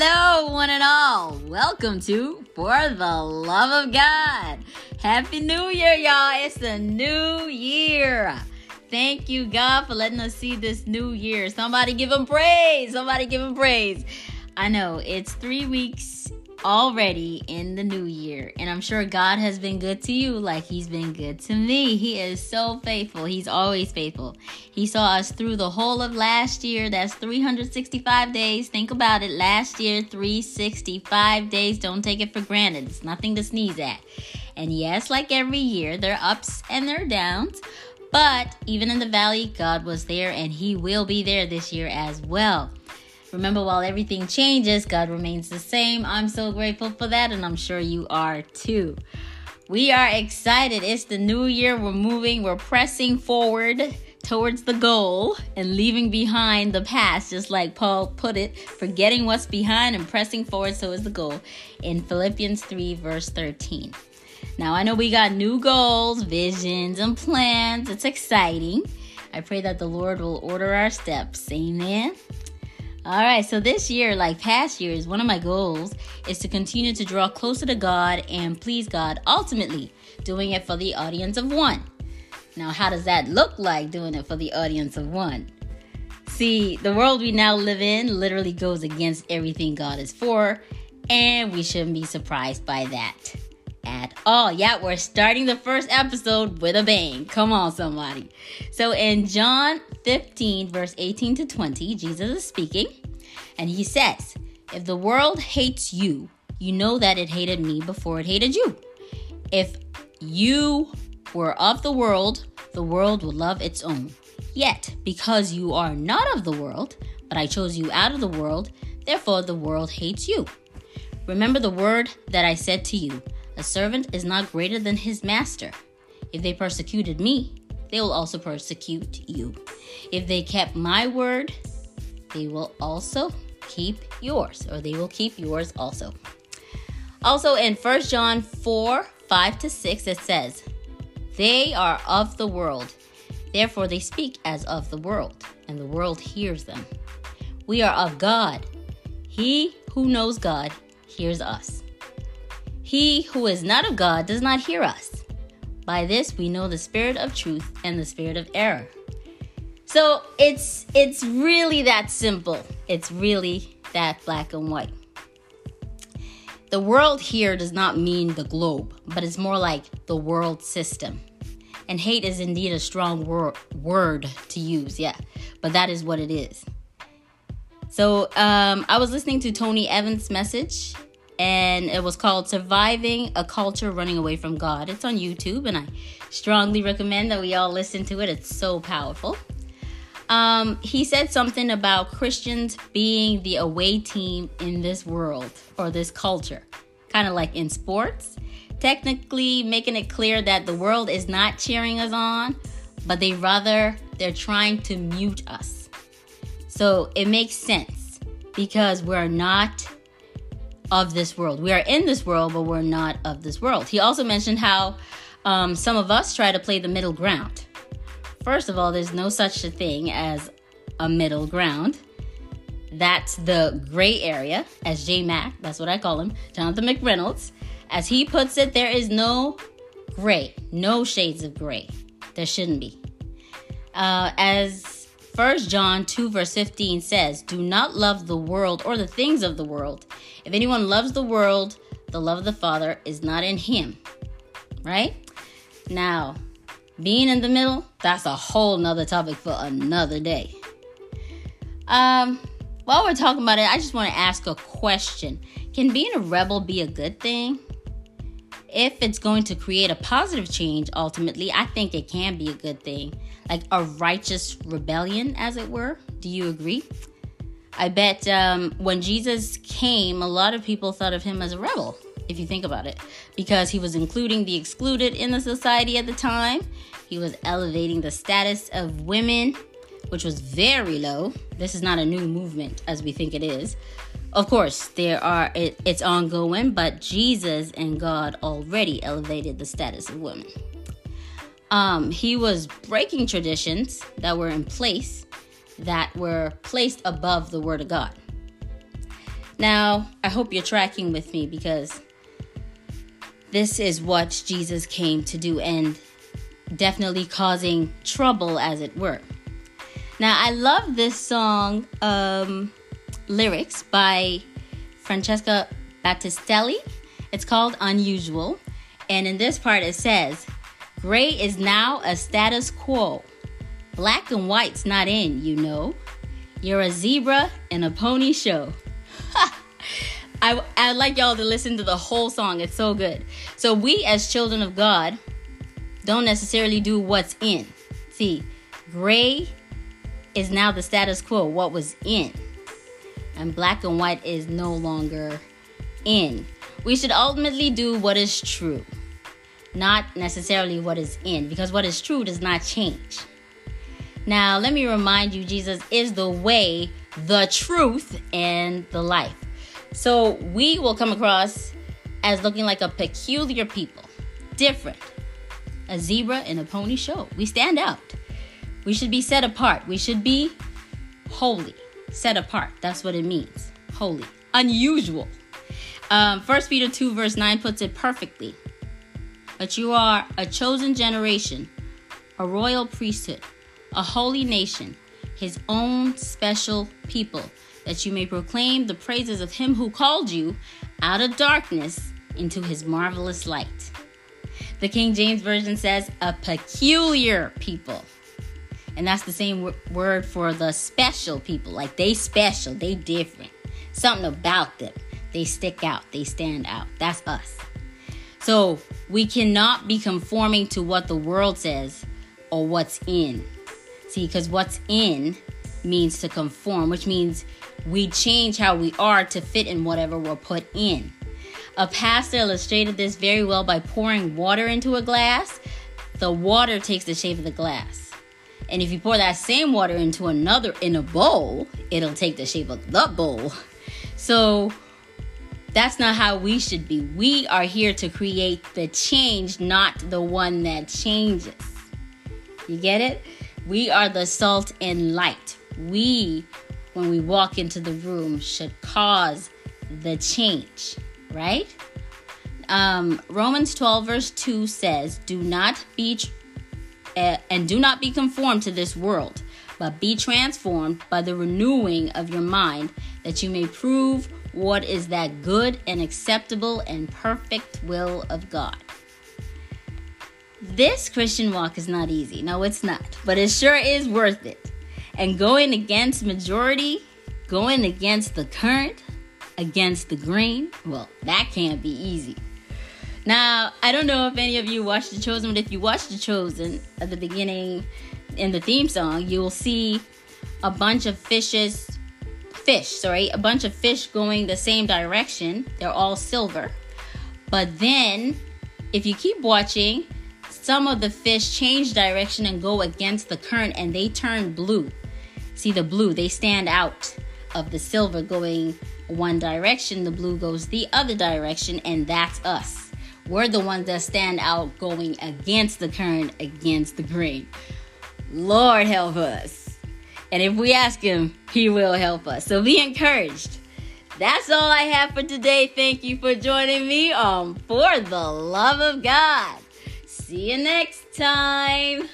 Hello, one and all. Welcome to For the Love of God. Happy New Year, y'all. It's the new year. Thank you, God, for letting us see this new year. Somebody give him praise. Somebody give him praise. I know it's three weeks already in the new year. And I'm sure God has been good to you like He's been good to me. He is so faithful. He's always faithful. He saw us through the whole of last year. That's 365 days. Think about it. Last year, 365 days. Don't take it for granted. It's nothing to sneeze at. And yes, like every year, there are ups and there are downs. But even in the valley, God was there and He will be there this year as well. Remember, while everything changes, God remains the same. I'm so grateful for that, and I'm sure you are too. We are excited. It's the new year. We're moving, we're pressing forward towards the goal and leaving behind the past, just like Paul put it, forgetting what's behind and pressing forward so is the goal in Philippians 3, verse 13. Now, I know we got new goals, visions, and plans. It's exciting. I pray that the Lord will order our steps. Amen. All right, so this year, like past years, one of my goals is to continue to draw closer to God and please God, ultimately doing it for the audience of one. Now, how does that look like doing it for the audience of one? See, the world we now live in literally goes against everything God is for, and we shouldn't be surprised by that at all. Yeah, we're starting the first episode with a bang. Come on, somebody. So in John 15, verse 18 to 20, Jesus is speaking, and he says, If the world hates you, you know that it hated me before it hated you. If you were of the world, the world would love its own. Yet, because you are not of the world, but I chose you out of the world, therefore the world hates you. Remember the word that I said to you a servant is not greater than his master. If they persecuted me, they will also persecute you. If they kept my word, they will also keep yours, or they will keep yours also. Also in 1 John 4 5 to 6, it says, They are of the world, therefore they speak as of the world, and the world hears them. We are of God. He who knows God hears us. He who is not of God does not hear us. By this we know the spirit of truth and the spirit of error. So it's it's really that simple. It's really that black and white. The world here does not mean the globe, but it's more like the world system. And hate is indeed a strong wor- word to use, yeah, but that is what it is. So um, I was listening to Tony Evans' message and it was called Surviving a Culture Running Away from God. It's on YouTube, and I strongly recommend that we all listen to it. It's so powerful. Um, he said something about Christians being the away team in this world or this culture, kind of like in sports. Technically, making it clear that the world is not cheering us on, but they rather they're trying to mute us. So it makes sense because we're not of this world. We are in this world, but we're not of this world. He also mentioned how um, some of us try to play the middle ground. First of all, there's no such a thing as a middle ground. That's the gray area, as J Mac, that's what I call him, Jonathan McReynolds. As he puts it, there is no gray, no shades of gray. There shouldn't be. Uh, as 1 John 2, verse 15 says, Do not love the world or the things of the world. If anyone loves the world, the love of the Father is not in him. Right? Now, being in the middle, that's a whole nother topic for another day. Um, while we're talking about it, I just want to ask a question. Can being a rebel be a good thing? If it's going to create a positive change, ultimately, I think it can be a good thing like a righteous rebellion, as it were. Do you agree? I bet um, when Jesus came, a lot of people thought of him as a rebel, if you think about it, because he was including the excluded in the society at the time. He was elevating the status of women, which was very low. This is not a new movement as we think it is. Of course, there are it, it's ongoing, but Jesus and God already elevated the status of women um, he was breaking traditions that were in place that were placed above the Word of God. Now, I hope you're tracking with me because this is what Jesus came to do and definitely causing trouble, as it were. Now, I love this song um, lyrics by Francesca Battistelli. It's called Unusual. And in this part, it says, Gray is now a status quo. Black and white's not in, you know. You're a zebra in a pony show. I, I'd like y'all to listen to the whole song. It's so good. So, we as children of God don't necessarily do what's in. See, gray is now the status quo, what was in. And black and white is no longer in. We should ultimately do what is true, not necessarily what is in, because what is true does not change. Now, let me remind you Jesus is the way, the truth, and the life. So we will come across as looking like a peculiar people, different, a zebra in a pony show. We stand out. We should be set apart. We should be holy, set apart. That's what it means. Holy, unusual. Um, 1 Peter 2, verse 9 puts it perfectly. But you are a chosen generation, a royal priesthood, a holy nation, his own special people that you may proclaim the praises of him who called you out of darkness into his marvelous light. The King James Version says, a peculiar people. And that's the same w- word for the special people. Like they special, they different. Something about them. They stick out, they stand out. That's us. So we cannot be conforming to what the world says or what's in. See, because what's in means to conform, which means we change how we are to fit in whatever we're put in. A pastor illustrated this very well by pouring water into a glass. The water takes the shape of the glass. And if you pour that same water into another in a bowl, it'll take the shape of the bowl. So that's not how we should be. We are here to create the change, not the one that changes. You get it? We are the salt and light. We when we walk into the room should cause the change, right? Um, Romans 12, verse 2 says, Do not be, uh, and do not be conformed to this world, but be transformed by the renewing of your mind, that you may prove what is that good and acceptable and perfect will of God. This Christian walk is not easy. No, it's not, but it sure is worth it and going against majority, going against the current, against the grain, well, that can't be easy. Now, I don't know if any of you watched The Chosen, but if you watched The Chosen at the beginning in the theme song, you will see a bunch of fishes, fish, sorry, a bunch of fish going the same direction. They're all silver. But then, if you keep watching, some of the fish change direction and go against the current and they turn blue. See the blue, they stand out of the silver going one direction, the blue goes the other direction, and that's us. We're the ones that stand out going against the current, against the grain. Lord help us. And if we ask Him, He will help us. So be encouraged. That's all I have for today. Thank you for joining me on For the Love of God. See you next time.